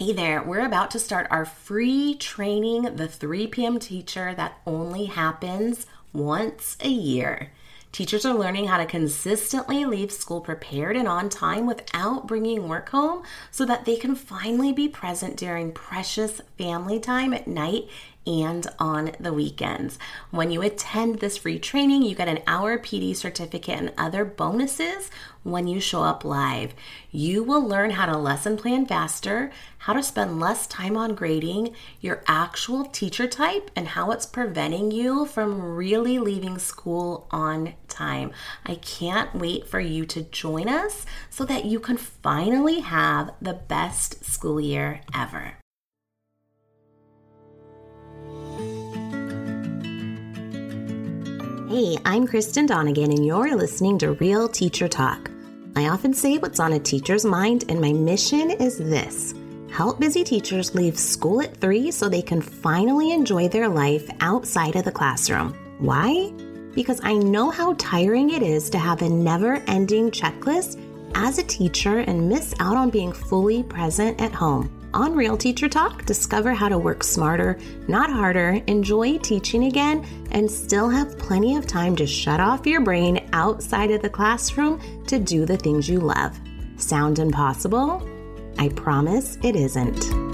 Hey there, we're about to start our free training, The 3 p.m. Teacher, that only happens once a year. Teachers are learning how to consistently leave school prepared and on time without bringing work home so that they can finally be present during precious family time at night and on the weekends. When you attend this free training, you get an hour PD certificate and other bonuses when you show up live. You will learn how to lesson plan faster, how to spend less time on grading, your actual teacher type, and how it's preventing you from really leaving school on time. I can't wait for you to join us so that you can finally have the best school year ever. Hey, I'm Kristen Donegan, and you're listening to Real Teacher Talk. I often say what's on a teacher's mind, and my mission is this help busy teachers leave school at three so they can finally enjoy their life outside of the classroom. Why? Because I know how tiring it is to have a never ending checklist as a teacher and miss out on being fully present at home. On Real Teacher Talk, discover how to work smarter, not harder, enjoy teaching again, and still have plenty of time to shut off your brain outside of the classroom to do the things you love. Sound impossible? I promise it isn't.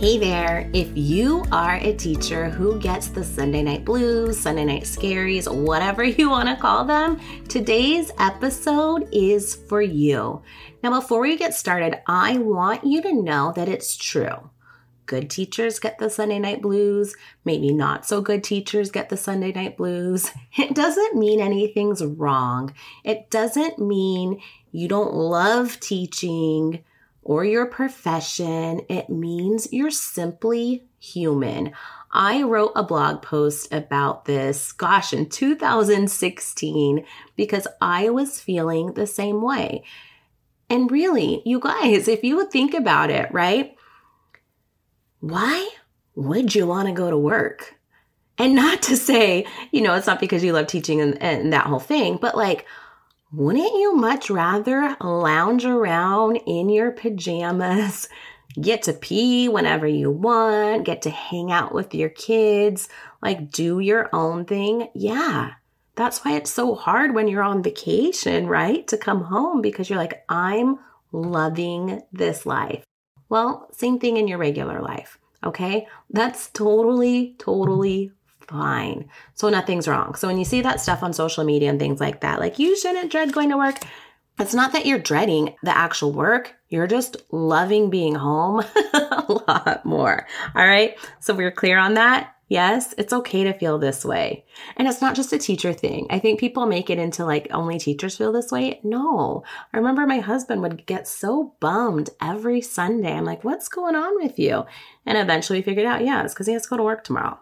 Hey there, if you are a teacher who gets the Sunday night blues, Sunday night scaries, whatever you want to call them, today's episode is for you. Now, before we get started, I want you to know that it's true. Good teachers get the Sunday night blues, maybe not so good teachers get the Sunday night blues. It doesn't mean anything's wrong. It doesn't mean you don't love teaching or your profession. It means you're simply human. I wrote a blog post about this, gosh, in 2016 because I was feeling the same way. And really, you guys, if you would think about it, right? Why would you want to go to work? And not to say, you know, it's not because you love teaching and, and that whole thing, but like, wouldn't you much rather lounge around in your pajamas, get to pee whenever you want, get to hang out with your kids, like do your own thing? Yeah. That's why it's so hard when you're on vacation, right? To come home because you're like, I'm loving this life. Well, same thing in your regular life, okay? That's totally, totally fine. So nothing's wrong. So when you see that stuff on social media and things like that, like you shouldn't dread going to work. It's not that you're dreading the actual work. You're just loving being home a lot more. All right. So we're clear on that. Yes, it's okay to feel this way. And it's not just a teacher thing. I think people make it into like only teachers feel this way. No. I remember my husband would get so bummed every Sunday. I'm like, what's going on with you? And eventually we figured out, yeah, it's because he has to go to work tomorrow.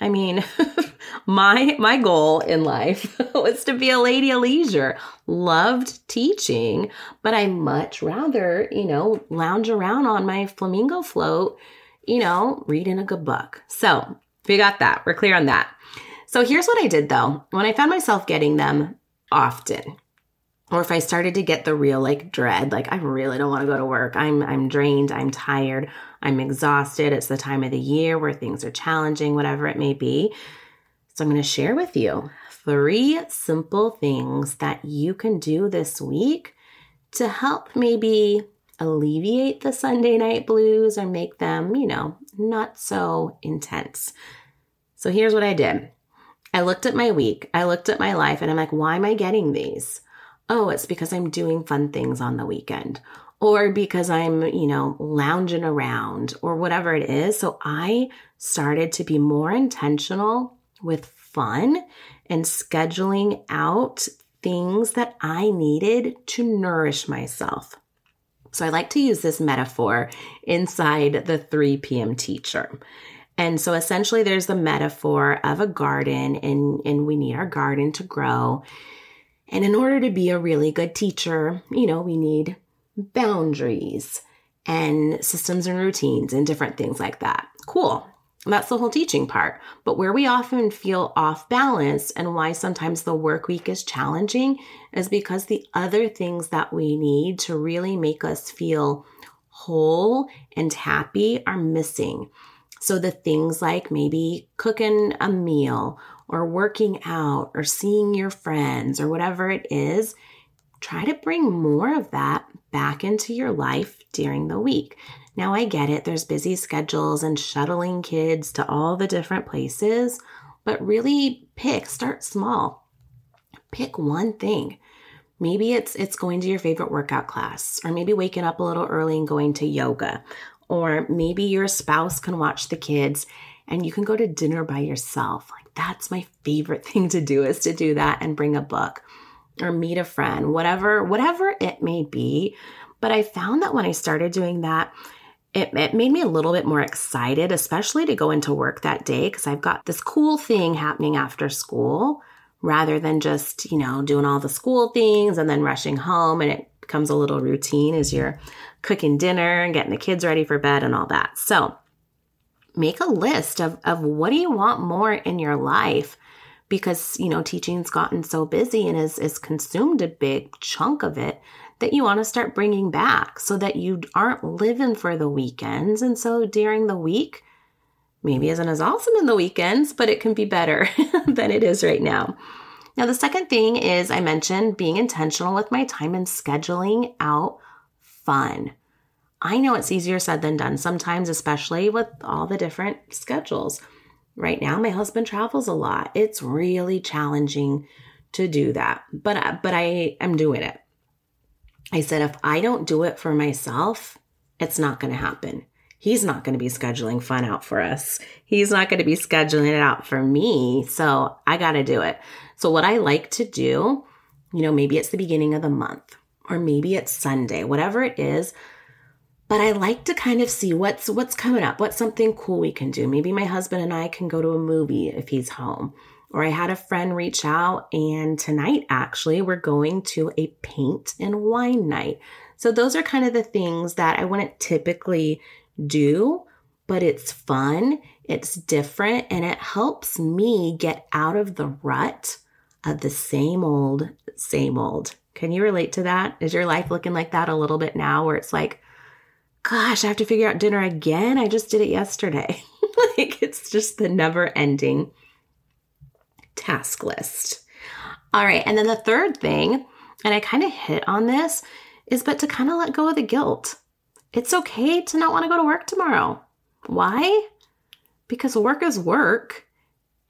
I mean, my my goal in life was to be a lady of leisure. Loved teaching, but I much rather, you know, lounge around on my flamingo float, you know, reading a good book. So, we got that. We're clear on that. So, here's what I did though. When I found myself getting them often, or if I started to get the real like dread, like I really don't want to go to work. I'm I'm drained, I'm tired, I'm exhausted. It's the time of the year where things are challenging, whatever it may be. So I'm going to share with you three simple things that you can do this week to help maybe alleviate the Sunday night blues or make them, you know, not so intense. So here's what I did. I looked at my week, I looked at my life, and I'm like, why am I getting these? oh, it's because I'm doing fun things on the weekend or because I'm, you know, lounging around or whatever it is. So I started to be more intentional with fun and scheduling out things that I needed to nourish myself. So I like to use this metaphor inside the 3 p.m. teacher. And so essentially there's the metaphor of a garden and, and we need our garden to grow. And in order to be a really good teacher, you know, we need boundaries and systems and routines and different things like that. Cool. That's the whole teaching part. But where we often feel off balance and why sometimes the work week is challenging is because the other things that we need to really make us feel whole and happy are missing. So the things like maybe cooking a meal or working out or seeing your friends or whatever it is, try to bring more of that back into your life during the week. Now, I get it, there's busy schedules and shuttling kids to all the different places, but really pick, start small. Pick one thing. Maybe it's it's going to your favorite workout class or maybe waking up a little early and going to yoga or maybe your spouse can watch the kids and you can go to dinner by yourself. Like that's my favorite thing to do is to do that and bring a book or meet a friend, whatever whatever it may be. But I found that when I started doing that, it, it made me a little bit more excited, especially to go into work that day because I've got this cool thing happening after school rather than just, you know, doing all the school things and then rushing home and it becomes a little routine as you're cooking dinner and getting the kids ready for bed and all that. So make a list of, of what do you want more in your life because, you know, teaching's gotten so busy and is, consumed a big chunk of it that you want to start bringing back so that you aren't living for the weekends. And so during the week, maybe isn't as awesome in the weekends, but it can be better than it is right now. Now, the second thing is I mentioned being intentional with my time and scheduling out fun. I know it's easier said than done sometimes, especially with all the different schedules. Right now, my husband travels a lot. It's really challenging to do that, but but I am doing it. I said, if I don't do it for myself, it's not going to happen. He's not going to be scheduling fun out for us. He's not going to be scheduling it out for me. So I got to do it. So, what I like to do, you know, maybe it's the beginning of the month or maybe it's Sunday, whatever it is. But I like to kind of see what's what's coming up, what's something cool we can do. Maybe my husband and I can go to a movie if he's home or I had a friend reach out, and tonight actually we're going to a paint and wine night. So, those are kind of the things that I wouldn't typically do, but it's fun, it's different, and it helps me get out of the rut of the same old, same old. Can you relate to that? Is your life looking like that a little bit now where it's like, gosh, I have to figure out dinner again? I just did it yesterday. like it's just the never ending task list. All right. And then the third thing, and I kind of hit on this, is but to kind of let go of the guilt. It's okay to not want to go to work tomorrow. Why? Because work is work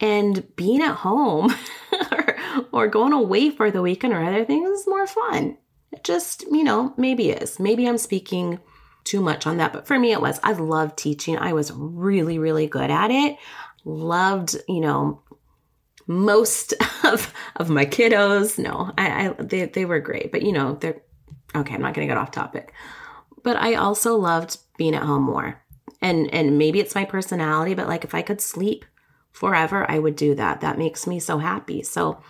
and being at home or, or going away for the weekend or other things is more fun. It just, you know, maybe is. Maybe I'm speaking too much on that, but for me it was. I loved teaching. I was really, really good at it. Loved, you know, most of of my kiddos. No, I, I they they were great, but you know they're okay. I'm not to get off topic, but I also loved being at home more, and and maybe it's my personality, but like if I could sleep forever, I would do that. That makes me so happy. So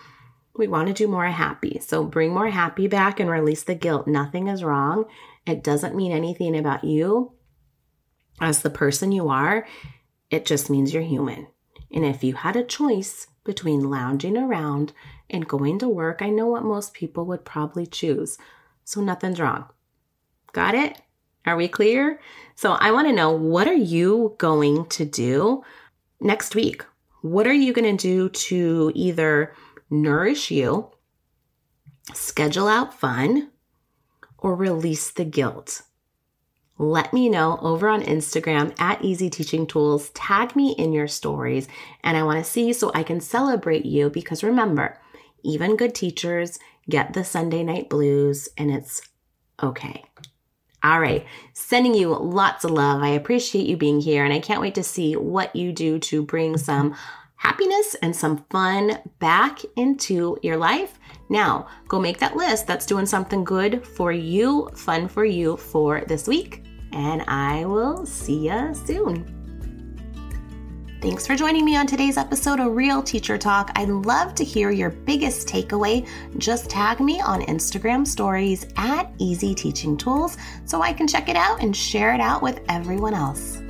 we want to do more happy. So bring more happy back and release the guilt. Nothing is wrong. It doesn't mean anything about you as the person you are. It just means you're human. And if you had a choice between lounging around and going to work, I know what most people would probably choose. So nothing's wrong. Got it? Are we clear? So I want to know what are you going to do next week? What are you going to do to either nourish you, schedule out fun, or release the guilt? let me know over on Instagram at Easy Teaching Tools. Tag me in your stories, and I want to see so I can celebrate you because remember, even good teachers get the Sunday night blues, and it's okay. All right, sending you lots of love. I appreciate you being here, and I can't wait to see what you do to bring some happiness and some fun back into your life. Now, go make that list that's doing something good for you, fun for you for this week and I will see you soon. Thanks for joining me on today's episode of Real Teacher Talk. I'd love to hear your biggest takeaway. Just tag me on Instagram stories at Easy Teaching Tools so I can check it out and share it out with everyone else.